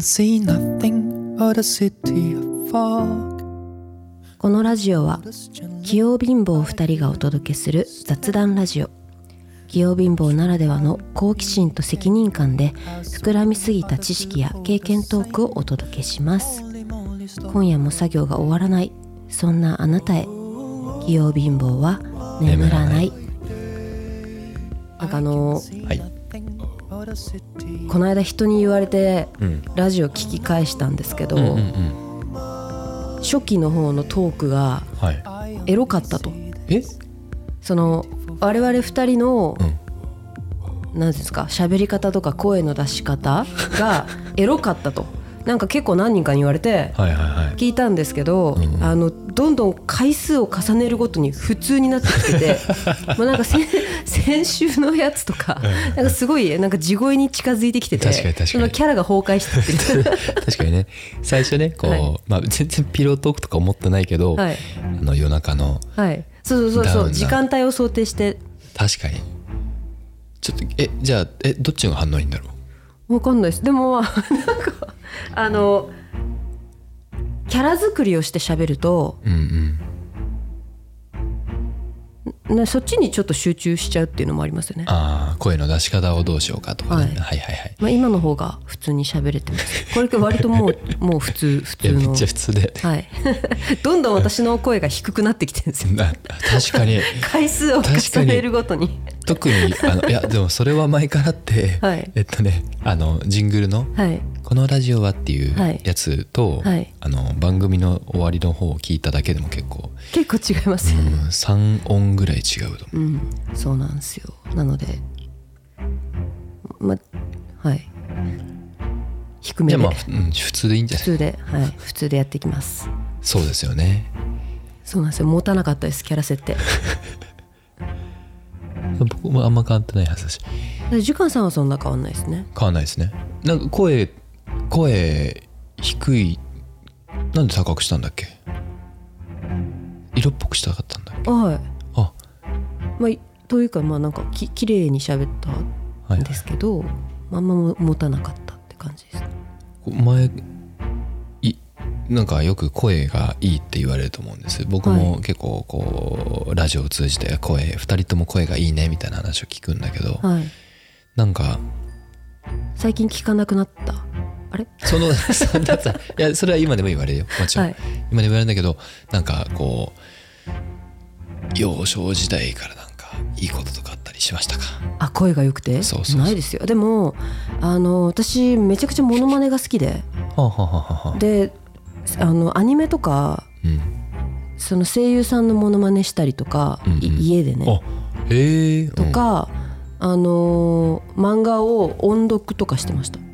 can see nothing but a city of fog. このラジオは器用貧乏二人がお届けする雑談ラジオ。器用貧乏ならではの好奇心と責任感で膨らみすぎた知識や経験トークをお届けします。今夜も作業が終わらないそんなあなたへ。器用貧乏は眠らない。なんかあのはい。この間人に言われてうん。ラジオ聞き返したんですけど、うんうんうん。初期の方のトークがはい。エロかったとえ？その我々二人のうん。ですか喋り方とか声の出し方が エロかったとなんか結構何人かに言われてはいはいはい。聞いたんですけど、うんうんあのどんどん回数を重ねるごとに普通になってきてて もうなんか先先週のやつとかなんかすごいなんか地声に近づいてきてて確かに確かに。そのキャラが崩壊してって。る 確かにね。最初ね、こう、はい。まあ全然ピロートークとか思ってないけど、はい。あの夜中のはい。そうそうそう時間帯を想定して。確かに。ちょっとえじゃあえどっちが反応いいんだろう？わかんないです。でもまあなんかあのキャラ作りをして喋るとうんうん。ねそっちにちょっと集中しちゃうっていうのもありますよね。ああ声の出し方をどうしようかとかね。はい。はい、はいはい。はいまあ、今の方が普通に喋れてます。これ割ともうもう普通普通の。いやめっちゃ普通だよね。はい。どんどん私の声が低くなってきてるんですよ。な確かに。回数を重ねるごとに。特にあのいやでもそれは前からあって、はい。えっとねあのジングルのはい「このラジオは」っていうはい。やつと、はい。あの番組の終わりの方を聞いただけでも結構、結構違いますよね。うん、3音ぐらい違うと思う。うん、そうなんですよ。なのでまはい。低めで。じゃあまあ、うん、普通でいいんじゃない？普通で、はい、普通でやっていきます。そうですよね。そうなんですよ。持たなかったですキャラ設定。僕もあんま変わってないはずだし。でジュカンさんはそんな変わんないですね。変わんないですね。なんか声声低いなんで高くしたんだっけ？色っぽくしたかったんだっけ？はい。あ。まあいというかまあなんかき綺麗に喋ったはいんですけど、まああんまも持たなかったって感じです前いなんかよく声がいいって言われると思うんです。僕も結構こうラジオを通じて声2人とも声がいいねみたいな話を聞くんだけどはい。なんか最近聞かなくなったあれ？そのそんなさいやそれは今でも言われるよ。もちろん、はい。今でも言われるんだけどなんかこう幼少時代からなんかいいこととかあったりしましたか？あ声が良くて？そうそうないですよ。でもあの私めちゃくちゃモノマネが好きで。であのアニメとかうん。その声優さんのモノマネしたりとか、うんうん。い家でね。あへえ。とか、あのー漫画を音読とかしてました、うん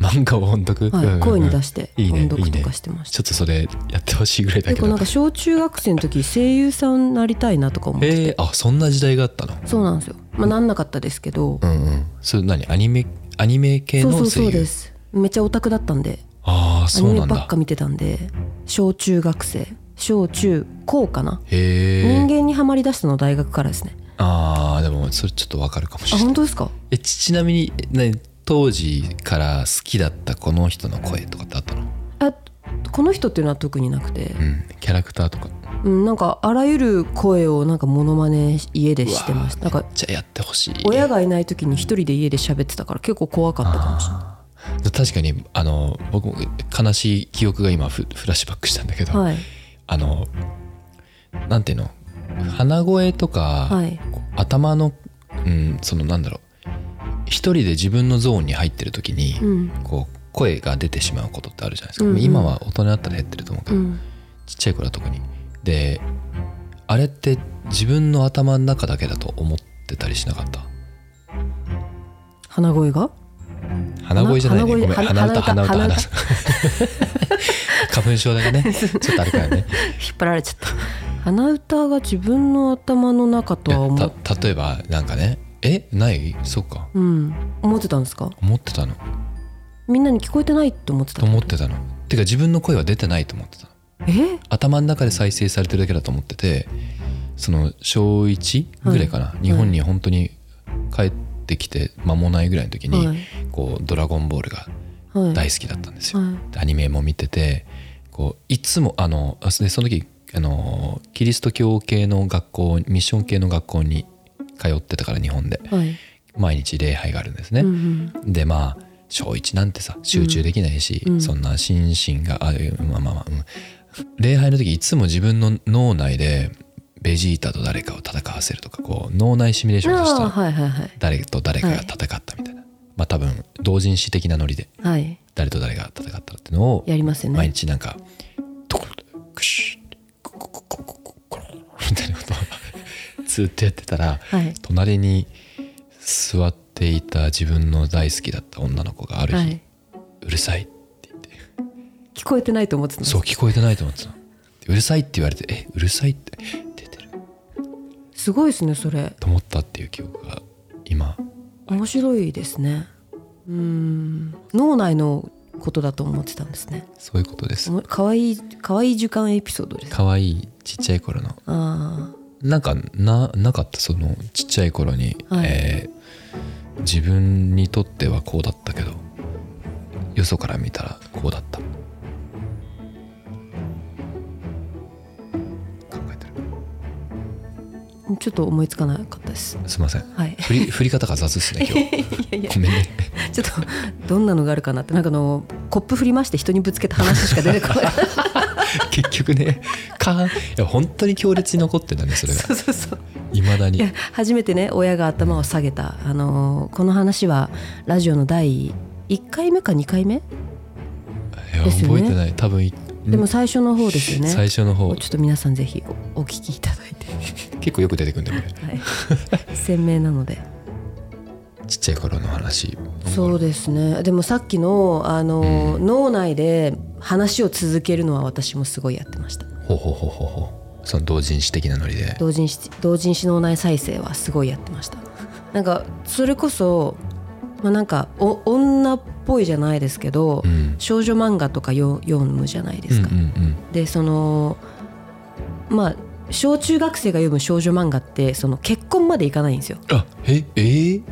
漫画を音読、はい声に出して音読とかしてました。ちょっとそれやってほしいぐらいだけど。結構なんか小中学生の時声優さんになりたいなとか思ってて。へえあそんな時代があったの？そうなんですよ。まあなんなかったですけど、うんうん。それ何？アニメアニメ系そうそうの声優そうです。めっちゃオタクだったんで。ああアニメそうなんだ。ばっか見てたんで。小中学生。小中高かな、へえ人間にはまりだしたの大学からですね。ああでもそれちょっとわかるかもしあれない。本当ですか？えちちなみに何当時から好きだったこの人の声とかってあったの？あこの人っていうのは特になくて。う、ん。キャラクターとか？うん、なんかあらゆる声をなんかモノマネ家でしてました。なんかじゃあやってほしい。親がいない時に一人で家で喋ってたから結構怖かったかもしれない。確かにあの僕も悲しい記憶が今フフラッシュバックしたんだけど、はい。あのなんていうの？鼻声とか、はい。頭のうんそのなんだろう一人で自分のゾーンに入ってる時に、うん。こう声が出てしまうことってあるじゃないですか、うんうん。今は大人になったら減ってると思うけど、うん。ちっちゃい頃は特に。であれって自分の頭の中だけだと思ってたりしなかった？鼻声が？鼻声じゃないね。ごめん。鼻鼻歌鼻歌鼻歌 花粉症だからね ちょっとあるからね。引っ張られちゃった。鼻歌が自分の頭の中とは思う。た例えばなんかねえない？そうか。うん。思ってたんですか？思ってたの。みんなに聞こえてないって思ってたと思ってたの。てか自分の声は出てないと思ってたの。え？頭の中で再生されてるだけだと思っててその小1ぐらいかな、日本に本当に帰ってきて間もないぐらいの時に、はい。こう「ドラゴンボール」がはい。大好きだったんですよ。はい。でアニメも見ててこういつもあのその時あのキリスト教系の学校ミッション系の学校に通ってたから日本で。はい。毎日礼拝があるんですね。うんでまあ小1なんてさ集中できないし、うんそんな心身があまあまあまあ、うん。礼拝の時いつも自分の脳内でベジータと誰かを戦わせるとかこう脳内シミュレーシうん、ョンとしてああはいはいはい。誰と誰かが戦ったみたいな、まあ多分同人誌的なノリではい。誰と誰が戦ったっていうのをやりますよね。毎日なんか「トクシッコココココココロみたいなことをずっとやってたら、はい。隣に座っていた自分の大好きだった女の子がある日、はいうるさいって言って。聞こえてないと思ってたそう聞こえてないと思ってたのうるさいって言われてえうるさいって。出てる。すごいですねそれ。と思ったっていう記憶が今。面白いですね。うん。脳内のことだと思ってたんですね。そういうことです。おもかわいいかわいい時間エピソードです。可愛いちっちゃい頃の。あなんかななかった？そのちっちゃい頃に、はい。えー自分にとってはこうだったけどよそから見たらこうだった。考えてる？あちょっと思いつかなかったです。すいません。はい。振り 振り方が雑ですね今日。ごめんねちょっとどんなのがあるかなって。なんかあのコップ振りまして人にぶつけた話しか出てこない 結局ねかいや本当に強烈に残ってんだねそれが。そうそうそう。いまだに。初めてね親が頭を下げた。あのーこの話はラジオの第1回目か2回目？いやね。覚えてない。多分いでも最初の方ですよね。最初の方。ちょっと皆さんぜひおお聞きいただいて、結構よく出てくるんだよこれ。はい、鮮明なので。ちっちゃい頃の話。そうですね。でもさっきのあの、脳内で話を続けるのは私もすごいやってました。ほうほうほうほうほう。その同人誌的なノリで。同人誌同人誌脳内再生はすごいやってました。なんかそれこそまあなんかお女っぽいじゃないですけど、うん。少女漫画とかよ読むじゃないですか、うんうんうん。でそのまあ小中学生が読む少女漫画ってその結婚までいかないんですよ。あええー、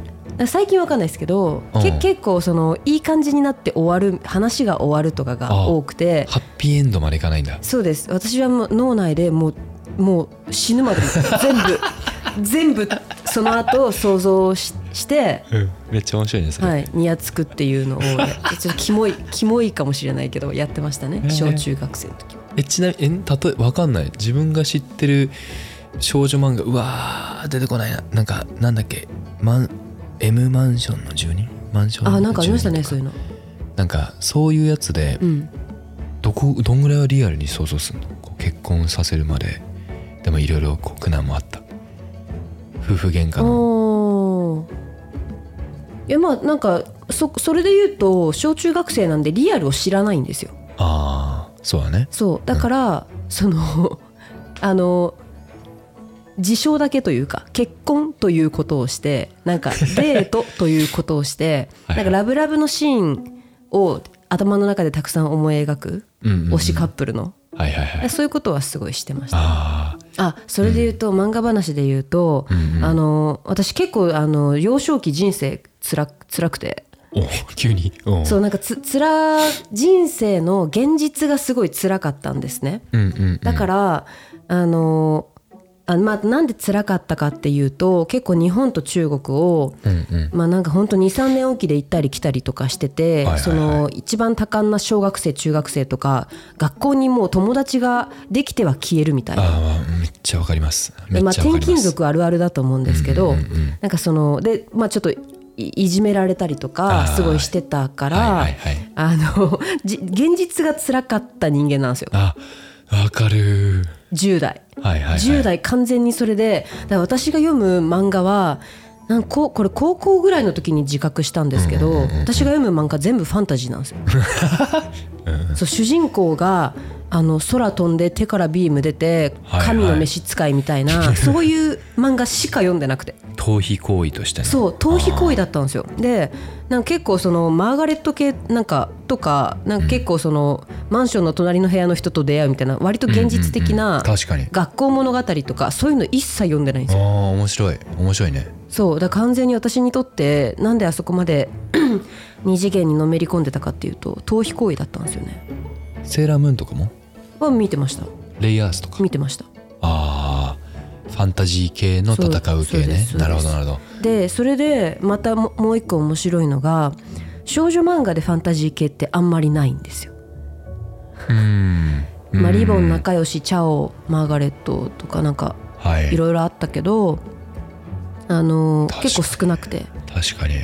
最近わかんないですけど、うん。け結構そのいい感じになって終わる話が終わるとかが多くて。ハッピーエンドまでいかないんだ。そうです。私はもう脳内でもうもう死ぬまで 全部全部その後想像しして、うん。めっちゃ面白いねそれ、はい、にやつくっていうのをやちょっとキモいキモいかもしれないけどやってましたね。へー。小中学生の時は。えちなみにえ例えわかんない。自分が知ってる少女漫画うわー出てこないな。なんかなんだっけ？マン M マンションの住人？マンションのあなんかありましたねそういうの。なんかそういうやつで、うん。どこどんぐらいはリアルに想像するの？結婚させるまで。でもいろいろ苦難もあった。夫婦喧嘩の。いやまあなんかそそれで言うと小中学生なんでリアルを知らないんですよ。ああそうだね。そう。だから、その あの自称だけというか結婚ということをしてなんか デートということをしてはいなんかラブラブのシーンを頭の中でたくさん思い描くうんうんうん。推しカップルの、はいはいはい。そういうことはすごいしてました。ああそれで言うと、漫画話で言うと、うんうん。あの私結構あの幼少期人生つら辛くて。あお急に。お。そうなんかつつら人生の現実がすごい辛かったんですね。うんうんうん。だから、あのあまあ、なんで辛かったかっていうと結構日本と中国をうんうん。まあなんか本当23年おきで行ったり来たりとかしてて、はいはいはい。その一番多感な小学生中学生とか学校にもう友達ができては消えるみたいな。ああめっちゃわかります。まあ、っちゃわかります。転勤族あるあるだと思うんですけど、うんうんうん。うんなんかそので、まあ、ちょっといいじめられたりとかすごいしてたから、はいはいはい。あのじ現実が辛かった人間なんですよ。あわかる10代。はいはいはい10代完全にそれで私が読む漫画はなんこうこれ高校ぐらいの時に自覚したんですけど、私が読む漫画全部ファンタジーなんですよ。そう主人公があの空飛んで手からビーム出て神の召使いみたいな、そういう漫画しか読んでなくて。逃避行為としてのそう逃避行為だったんですよ。でなんか結構そのマーガレット系なんかとかなんか結構その、マンションの隣の部屋の人と出会うみたいな割と現実的なうん確かに。学校物語とかそういうの一切読んでないんですああよ面白い。面白いね。そうだ完全に私にとってなんであそこまで 二次元にのめり込んでたかっていうと逃避行為だったんですよね。セーラームーンとかも？は見てました。レイアースとか。見てました。ああファンタジー系の戦う系ね。なるほどなるほど。でそれでまたももう一個面白いのが少女漫画でファンタジー系ってあんまりないんですよ。うん。まあ、リボンな仲良しチャオマーガレットとかなんかはい。いろいろあったけど、あの確かに。結構少なくて。ち確かに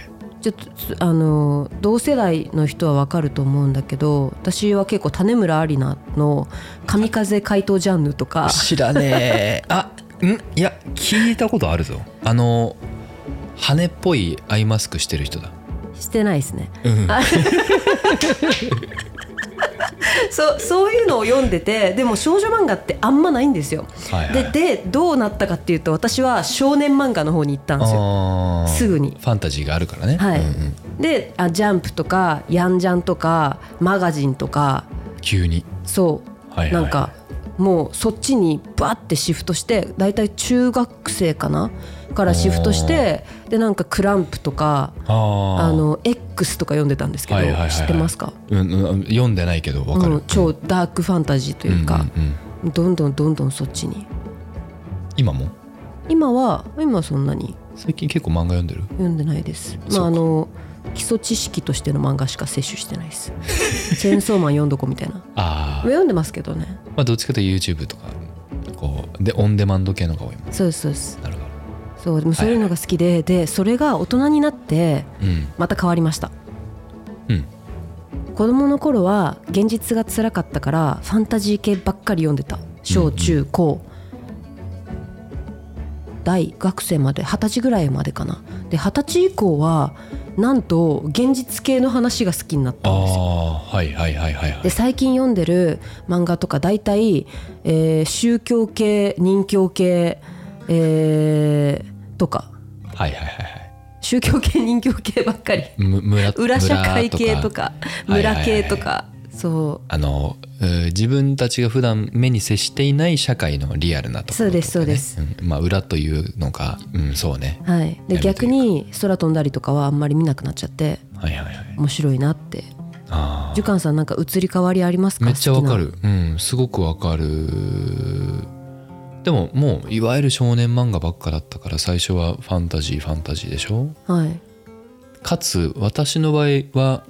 ょっとつあの同世代の人はわかると思うんだけど私は結構種村アリナの「神風怪盗ジャンヌ」とか。知らねえ。あん？いや聞いたことあるぞ。あの羽っぽいアイマスクしてる人だ。してないですね。うん。あ そうそういうのを読んでてでも少女漫画ってあんまないんですよ。はいはい。ででどうなったかっていうと私は少年漫画の方に行ったんですよ。すぐに。ファンタジーがあるからね。はい。うんうんであジャンプとかヤンジャンとかマガジンとか。急に。そう、はいはいはい。なんかもうそっちにバッてシフトしてだいたい中学生かなからシフトしてでなんかクランプとかあの X とか読んでたんですけど、はいはいはいはい。知ってますか？うんうん読んでないけどわかる、うん、超ダークファンタジーというか、んんうん。どんどんどんどんそっちに。今も？今は今はそんなに。最近結構漫画読んでる？読んでないです。まああの基礎知識としての漫画しか摂取してないです。チェーンソーマン読んどこみたいな。ああ読んでますけどね。まあどっちかというと YouTube とかこうでオンデマンド系のが多いもんそうですそうです。なるほどそうでもそういうのが好きで、でそれが大人になってうん。また変わりました。うん。子供の頃は現実が辛かったからファンタジー系ばっかり読んでた。小中高、大学生まで二十歳ぐらいまでかな。で二十歳以降はなんと現実系の話が好きになったんですよ。はいはいはいはいはい。で最近読んでる漫画とか大体、えー宗教系人教系、えーとか。はいはいはいはい。宗教系人教系ばっかり。裏社会系とか村系とか。そあの自分たちが普段目に接していない社会のリアルなところね、そうですそうです。ん。まあ裏というのか。うんそうね。うはい。で逆に空飛んだりとかはあんまり見なくなっちゃってはいはいはい。面白いなって。あジュカンさんなんか移り変わりありますか？あめっちゃわか好るうんすごくわかるでももういわゆる少年漫画ばっかだったから最初はファンタジーファンタジーでしょ？はい。かつ私の場合は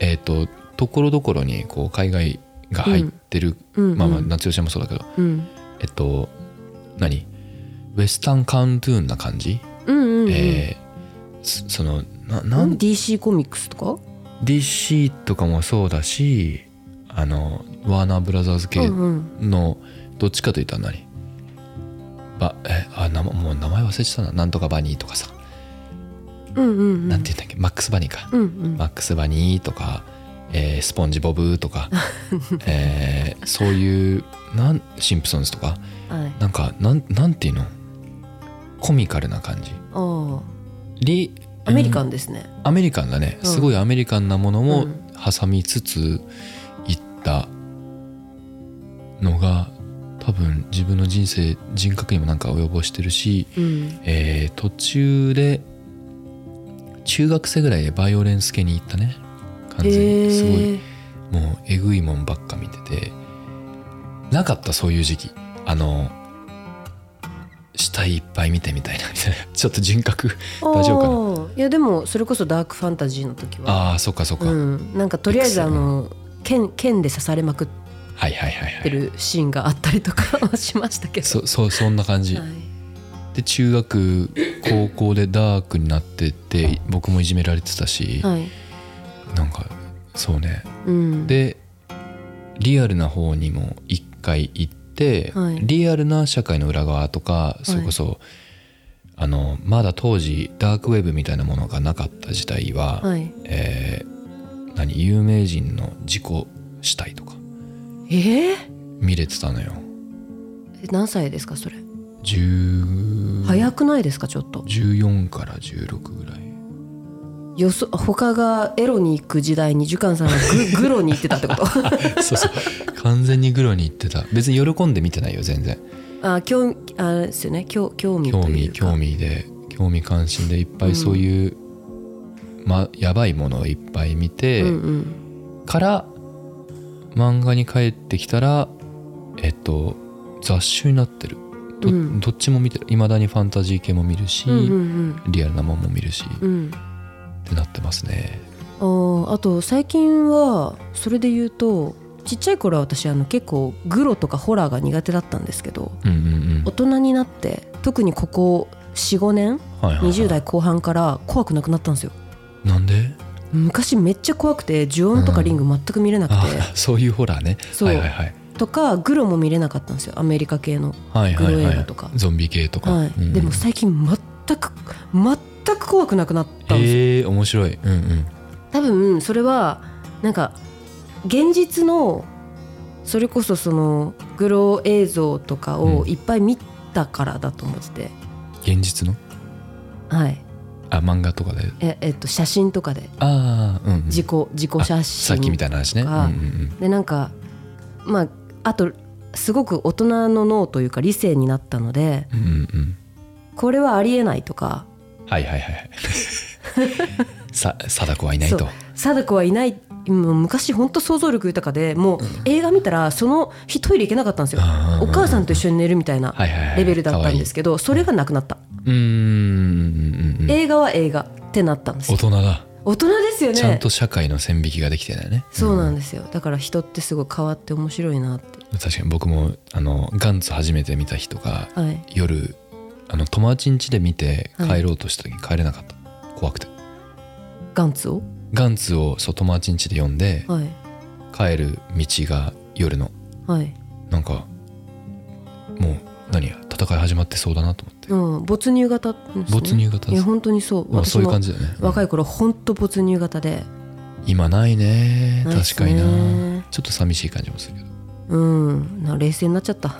えっ、とところどころにこう海外が入ってる、うん。うんまあまあ夏代ちゃんもそうだけどうん。えっと何？ウェスタンカウントゥーンな感じ、うんうんうん、えーそそのななん？DC コミックスとか？DC とかもそうだしあのワーナーブラザーズ系のどっちかといったら何？ばえあ名前もう名前忘れちゃったな。なんとかバニーとかさ、うんうんうん。なんて言うんだっけ？マックスバニーか、うんうん。マックスバニーとか、えースポンジボブとか、えーそういうなんシンプソンズとか。はい。なんかなんなんていうの？コミカルな感じ。あリあアメリカうんンですね。アメリカンだね。うん。すごいアメリカンなものもうん。挟みつついったのが多分自分の人生人格にもなんか及ぼしてるし、うん。えー途中で中学生ぐらいでバイオレンス系に行ったね。完全に。すごい。へえもうえぐいもんばっか見てて。なかったそういう時期。あの死体いっぱい見てみたいなみたいな。ちょっと人格大丈夫かな。いやでもそれこそダークファンタジーの時は。ああそっかそっか、うん、なんかとりあえずあの剣剣で刺されまくっはいはいはいはい。てるシーンがあったりとかはしましたけど。そ そうそんな感じ、はい。で中学高校でダークになってって僕もいじめられてたし、はい。なんかそうね。うん、でリアルな方にも一回行って、はい。リアルな社会の裏側とかそれこそ、あのまだ当時ダークウェブみたいなものがなかった時代は、はい。えー何有名人の自己死体とかえー、見れてたのよ。え何歳ですかそれ？10早くないですかちょっと？14から16ぐらい。よそ他がエロに行く時代にジュカンさんがグ グロに行ってたってこと？そうそう。完全にグロに行ってた。別に喜んで見てないよ全然。あ興味あれですよね。興興味と興味いうか。興味で興味関心でいっぱいそういう、まやばいものをいっぱい見て、うんうん。から漫画に帰ってきたらえっと雑種になってる。ど,、うん。どっちも見てる。いまだにファンタジー系も見るし、うんうんリアルなもんも見るし、うん。うんってなってますね。あーあと最近はそれで言うとちっちゃい頃は私あの結構グロとかホラーが苦手だったんですけどうんうん大人になって特にここ45年うんはいはいはい。20代後半から怖くなくなったんですよ。なんで？昔めっちゃ怖くて呪音とかリング全く見れなくて、あそういうホラーね。そう。はいはいはい。とかグロも見れなかったんですよ。アメリカ系の、はいはいグロ映はい画とか。ゾンビ系とか、はい。うんうん。でも最近全く全く怖くなくなったんですよ。へえ面白い。うんうん。多分それはなんか現実のそれこそそのグロ映像とかをいっぱい見たからだと思ってて、現実の？はいあ漫画とかで？ええっと写真とかで。ああうん、うん、自己自己写真さっきみたいな話ね。うんうんうん。でなんかまああとすごく大人の脳というか理性になったのでうんうんうん。これはありえないとか。はいはいはいはい。さ貞子はいないと。貞子はいない。もう昔本当想像力豊かでもう映画見たらその日トイレ行けなかったんですよ。あー。お母さんと一緒に寝るみたいなはいはいはい。レベルだったんですけどそれがなくなった。うーんうん。うんうん映画は映画ってなったんですよ。大人だ大人ですよね。ちゃんと社会の線引きができてないね。そうなんですよ。だから人ってすごい変わって面白いなって。確かに僕もあのガンツ初めて見た人がはい。夜あの友達ん家で見てはい。帰ろうとした時に帰れなかった、怖くて。ガンツを？ガンツをそう友達ん家で呼んではい。帰る道が夜の。はい。なんかもう何や戦い始まってそうだなと思って、う。ん没入型ですね。没入型いや本当にそう。まあそういう感じじだよね、若い頃本当没入型で。今ないね。確かにな。ねちょっと寂しい感じもするけど。うん。な冷静になっちゃった。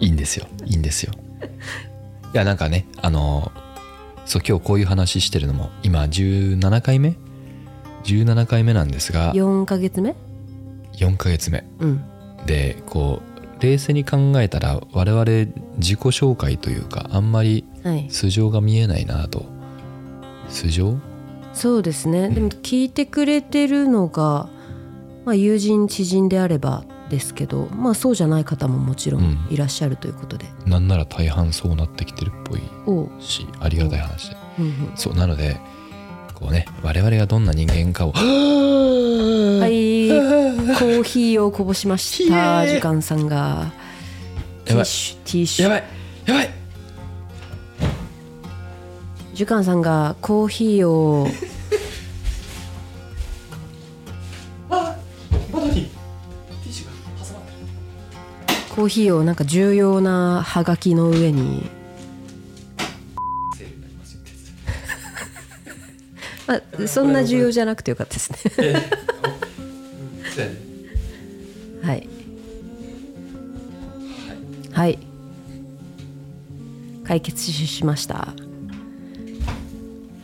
いいんですよ。いいんですよ。いやなんかねあのそう今日こういう話してるのも今17回目？17回目なんですが。4ヶ月目？4ヶ月目。うん。でこう冷静に考えたら我々自己紹介というかあんまりはい。素性が見えないなと。素性？そうですね。でも聞いてくれてるのが、まあ、友人知人であればですけどまあそうじゃない方ももちろうん。んいらっしゃるということで、なんなら大半そうなってきてるっぽいしありがたい話で。うんうん。そうなのでこうね我々がどんな人間かを。はい。コーヒーをこぼしました。時間さんが。ティッシュティッシュ。やばい。やばい。時間さんがコーヒーを。コーヒーをなんか重要なハガキの上にそんな重要じゃなくてよかったですね。はい。はい。解決しました。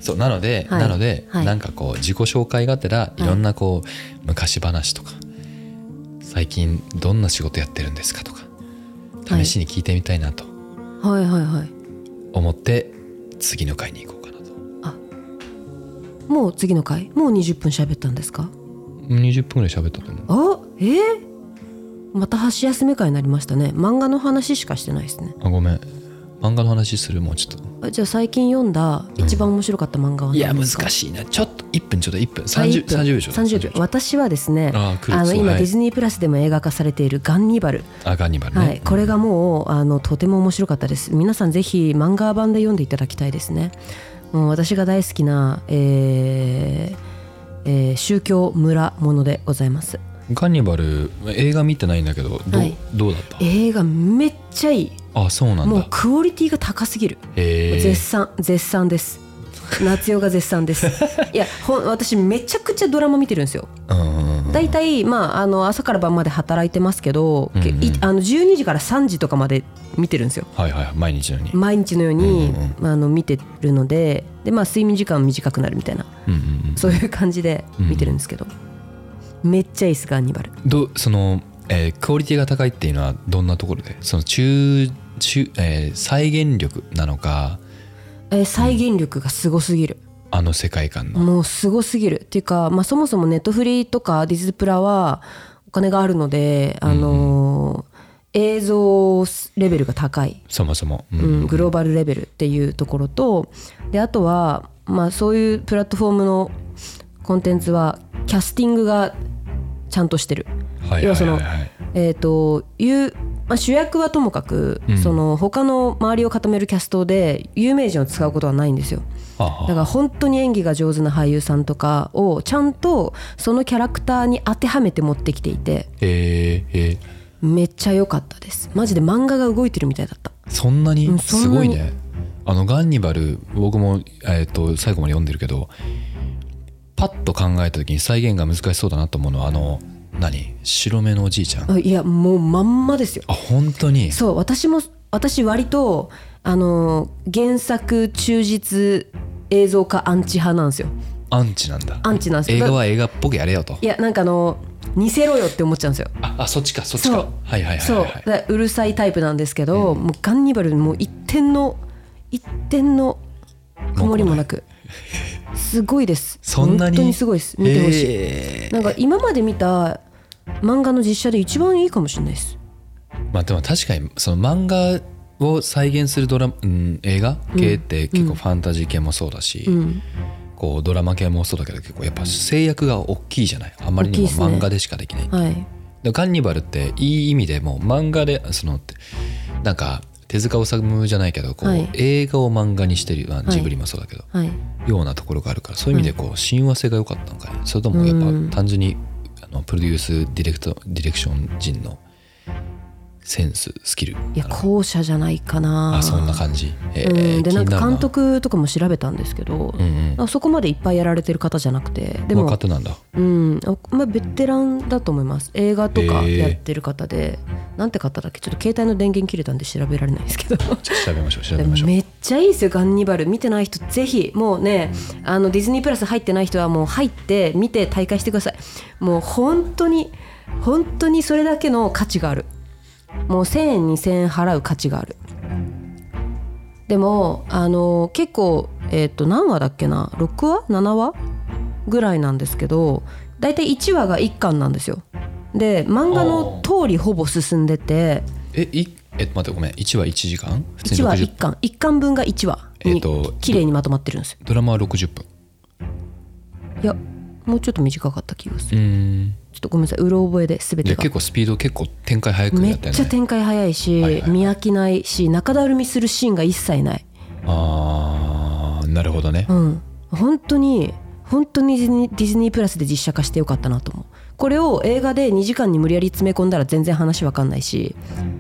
そうなので、はい。なので、はい。なんかこう自己紹介がてらい。ろんなこう、昔話とか最近どんな仕事やってるんですかとかはい。試しに聞いてみたいなとはいはいはい。思って次の回に行こうもう次の回もう20分喋ったんですか？20分ぐらい喋ったと思う。あえー、また箸休め会になりましたね。漫画の話しかしてないですね。あごめん。漫画の話するもうちょっと。あじゃあ最近読んだ一番面白かった漫画は何いや難しいな。ちょっと1分ちょっと。1分。はい30 1分30秒ちょうだい30秒。私はですねあの今ディズニープラスでも映画化されている「ガンニバル」あガンニバルね、はい、これがもうあのとても面白かったです。皆さんぜひ漫画版で読んでいただきたいですねもう私が大好きな、えーえー宗教村ものでございます。ガンニバル映画見てないんだけどどう,、はい。どうだった？映画めっちゃいい。あそうなんもうだクオリティが高すぎる。絶賛絶賛です。夏代が絶賛です。いやほん私めちゃくちゃドラマ見てるんですよ。うん大体、まあ、あの朝から晩まで働いてますけど、けうんうん。いあの12時から3時とかまで見てるんですよ。はいはい。毎日のように。毎日のように、うんうんまあ、あの見てるのでで、まあ、睡眠時間短くなるみたいな。うんうんうんそういう感じで見てるんですけど、めっちゃいいですガンニバル。どその、えークオリティが高いっていうのはどんなところで？その中中、えー再現力なのか。えー再現力がすごすぎる、あの世界観の、もうすごすぎる。っていうか、まあ、そもそもネットフリーとかディズプラはお金があるので、あのー映像レベルが高い、そもそも、うん。うん、グローバルレベルっていうところとであとは、まあ、そういうプラットフォームのコンテンツはキャスティングがちゃんとしてる。要はそのえーというまあ、主役はともかく、うん。その他の周りを固めるキャストで有名人を使うことはないんですよ。だから本当に演技が上手な俳優さんとかをちゃんとそのキャラクターに当てはめて持ってきていてえーえめっちゃ良かったです。マジで漫画が動いてるみたいだった。ーそんなうんに。すごいね。あのガンニバル僕も、えー、と最後まで読んでるけどパッと考えた時に再現が難しそうだなと思うのはあの何？白目のおじいちゃん？ああいやもうまんまですよ。本当に？そう私も私割とあの原作忠実映像化アンチ派なんですよ。アンチなんだ。アンチなんですよ。映画は映画っぽくやれよと。いやなんかあの似せろよって思っちゃうんですよ。ああそっちかそっちか。そう。はいはいはいそうはいはい。だからうるさいタイプなんですけど、もうガンニバルもう一点の一点の曇りもなく すごいです。そんなに？本当にすごいです。見てほしい、えなんか今まで見た漫画の実写で一番いいかもしれないです。まあでも確かにその漫画を再現するドラマ、うん、映画系って結構ファンタジー系もそうだし、うん。こうドラマ系もそうだけど結構やっぱ制約が大きいじゃない？あまりにも漫画でしかできない、はい。でガンニバルっていい意味でもう漫画でそのなんか手塚治虫じゃないけどこう、はい。映画を漫画にしてるまあジブリもそうだけど、はい。ようなところがあるからそういう意味でこう親和性が良かったのかね。それともやっうん。ぱ単純にあのプロデュースディレクトディレクション陣のセンススキル。いや後者じゃないかな。あそんな感じ、えうーん、でなんか監督とかも調べたんですけど、うんうん。あそこまでいっぱいやられてる方じゃなくてでもなんだ。うん、あまあ、ベテランだと思います。映画とかやってる方で、なんて方だっけ？ちょっと携帯の電源切れたんで調べられないですけど。調べましょう調でべましょう。もめっちゃいいですよガンニバル。見てない人ぜひ。もうねあのディズニープラス入ってない人はもう入って見て大会してください。もう本当に本当にそれだけの価値があるもう1000円2000円払う価値がある。でもあの結構えっ、と何話だっけな？6話？7話ぐらいなんですけど大体1話が1巻なんですよ。で漫画の通りほぼ進んでてえいえ待ってごめん。1話1時間？普通に1話60 1巻。1巻分が1話にえっと綺麗にまとまってるんですよ。ドラマは60分。いやもうちょっと短かった気がすうるとごめんなさい。うろ覚えで全てが。で結構スピード結構展開早くめっやったよね。ちゃ展開早いし、はいはい。見飽きないし中だるみするシーンが一切ない。あーなるほどね。うん。本当に本当にディズニープラスで実写化してよかったなと思う。これを映画で2時間に無理やり詰め込んだら全然話わかんないし、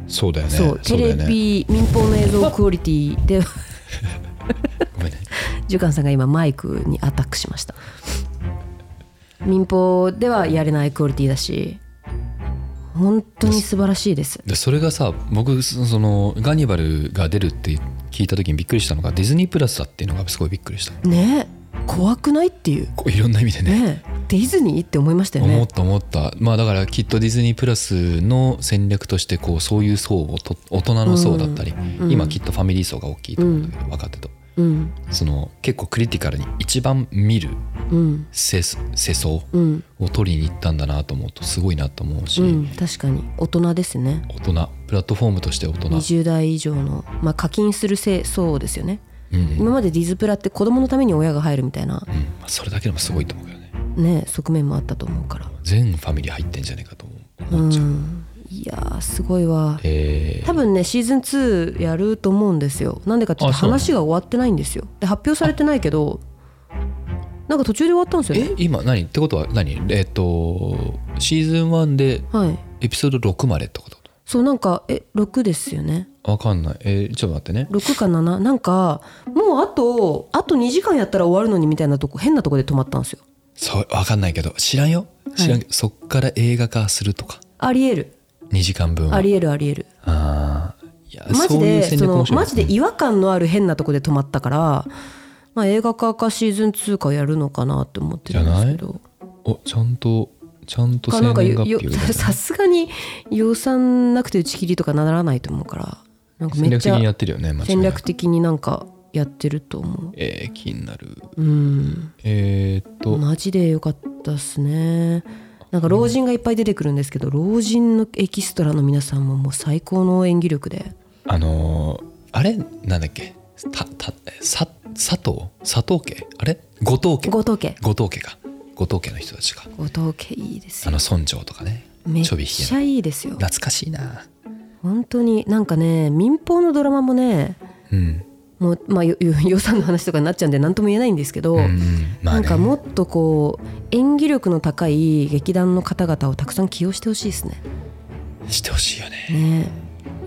そうだよね。そう。テレだよね。ビ、民放の映像クオリティで ごめんね。ジュカンさんが今マイクにアタックしました民放ではやれないクオリティだし本当に素晴らしいです。でそれがさ僕そそのガンニバルが出るって聞いた時にびっくりしたのがディズニープラスだっていうのがすごいびっくりした。ね怖くないっていう。こういろんな意味でね。ねディズニーって思いましたよね。思った思った。まあだからきっとディズニープラスの戦略としてこうそういう層をと大人の層だったり、うん今きっとファミリー層が大きいと思うんだけど、若手とうん。その結構クリティカルに一番見るうん。世世相うん。を取りに行ったんだなと思うとすごいなと思うし、うん。確かに。大人ですね。大人。プラットフォームとして大人、20代以上の、まあ、課金するせ層ですよね。うんうん。今までディズプラって子供のために親が入るみたいな。うん。まあそれだけでもすごいと思うけどね。ね側面もあったと思うから。全ファミリー入ってんじゃねえかと思っちゃう、んいやーすごいわ。えー。多分ねシーズン2やると思うんですよ。なんでかって話が終わってないんですよ。で発表されてないけどなんか途中で終わったんですよね。え今何？ってことは何？えっ、とシーズン1ではい。エピソード6までってこと？そうなんかえ6ですよね。わかんない。えーちょっと待ってね。6か7なんかもうあとあと2時間やったら終わるのにみたいなとこ変なとこで止まったんですよ。そうわかんないけど。知らんよ。知らんけど、そっから映画化するとか。ありえる2時間分は。ありえるありえる。あーいやマジでそのマジで違和感のある変なとこで止まったから、まあ、映画化かシーズン2かやるのかなって思ってるんですけど。おちゃんとちゃんとかなんか生年よ月日をよさすがに予算なくて打ち切りとかならないと思うからなんかめっちゃ戦略的にやってるよね戦略的になんかやってると思う。えー、気になる。うん。えー、っと。マジでよかったっすねなんか老人がいっぱい出てくるんですけど老人のエキストラの皆さんももう最高の演技力で。あのーあれ？なんだっけ？たたさ佐藤？佐藤家？あれ？後藤家？後藤家。後藤家か。後藤家の人たちか後藤家いいですよ。あの村長とかね。めっちゃいいですよ。懐かしいな。本当になんかね民放のドラマもねうんもう、まあ、予算の話とかになっちゃうんで何とも言えないんですけど、うんうん。まあね。なんかもっとこう演技力の高い劇団の方々をたくさん起用してほしいですね。してほしいよね。ね。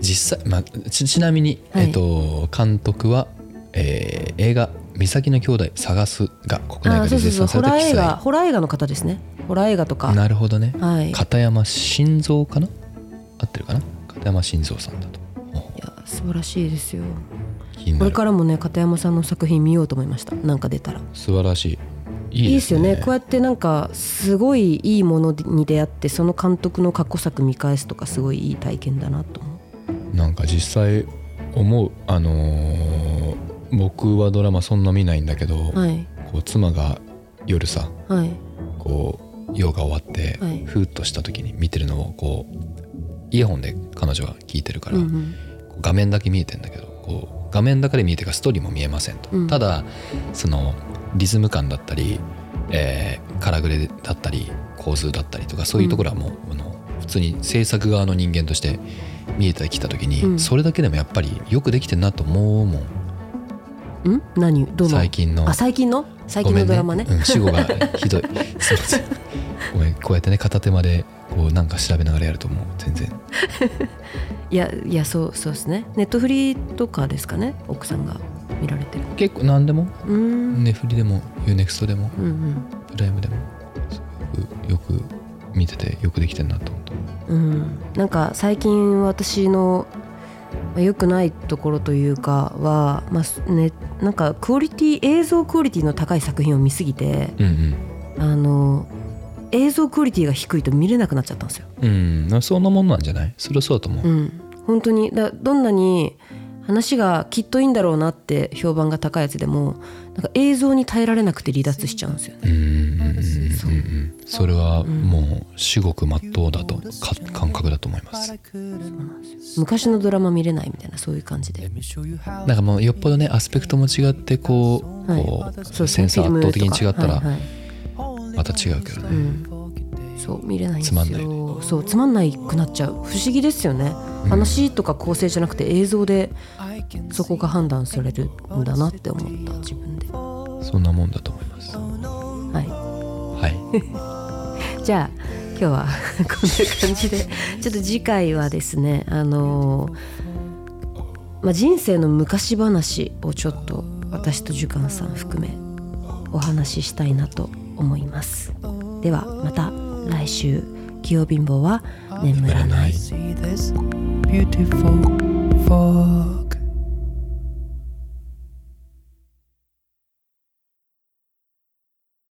実際、まあ、ちちなみに、はい。えっと監督は、えー映画「岬の兄弟探す」が国内で絶賛された記ラー映画載。ホラー映画の方ですね。ホラー映画とか。なるほどね、はい。い片山晋三かな？合ってるかな？片山晋三さんだと。や素晴らしいですよ。これからもね片山さんの作品見ようと思いました。なんか出たら。素晴らしい。いいいいですすねでよね。こうやってなんかすごいいいものに出会ってその監督の過去作見返すとかすごいいい体験だなと思う。なんか実際思うあのー僕はドラマそんな見ないんだけど、はい。こう妻が夜さはい。こう用が終わって、はい。ふーっとした時に見てるのをこうイヤホンで彼女は聞いてるから、うんうん画面だけ見えてんだけどこう画面だけで見えてるからストーリーも見えませんと、うん。ただそのリズム感だったり、えー、カラグレだったり構図だったりとかそういうところはもう、あの普通に制作側の人間として見えてきた時に、うん。それだけでもやっぱりよくできてんなと思うもん。ん？何？どの？最近のあ最近の？最近のドラマね。うん、主語がひどい。すいません。ごめん。こうやってね片手間でこうなんか調べながらやるともう全然。いやいやそうそうですね。ネットフリとかですかね？奥さんが見られてる。結構何でも？うーん。ネフリでも UNEXT でもうんうん。プライムでもすごくよく見ててよくできてんなと思ったうん、なんか最近私のまあ良くないところというかは、まあすね、なんかクオリティ映像クオリティの高い作品を見すぎてうん。あの映像クオリティが低いと見れなくなっちゃったんですよ。うん。うんそんなもんなんじゃない？それはそうだと思う、うん、本当に。だどんなに話がきっといいんだろうなって評判が高いやつでもなんか映像に耐えられなくて離脱しちゃうんですよね。うんうんうんう。んうん。それはもう至極まっとうだとか感覚だと思います。昔のドラマ見れないみたいなそういう感じで。なんかもうよっぽどねアスペクトも違ってこう,、はい。こうセンサー圧倒的に違ったらはいはいまた違うけどね、うん、そう見れないんですつまんない。よそうつまんないくなっちゃう。不思議ですよね、話とか構成じゃなくて映像でそこが判断されるんだなって思った自分で。はそんなもんだと思います。い。はい。じゃあ今日はこんな感じで。ちょっと次回はですねあのまあ、人生の昔話をちょっと私とジュカンさん含めお話ししたいなと思います。ではまた来週。器用貧乏は眠らない。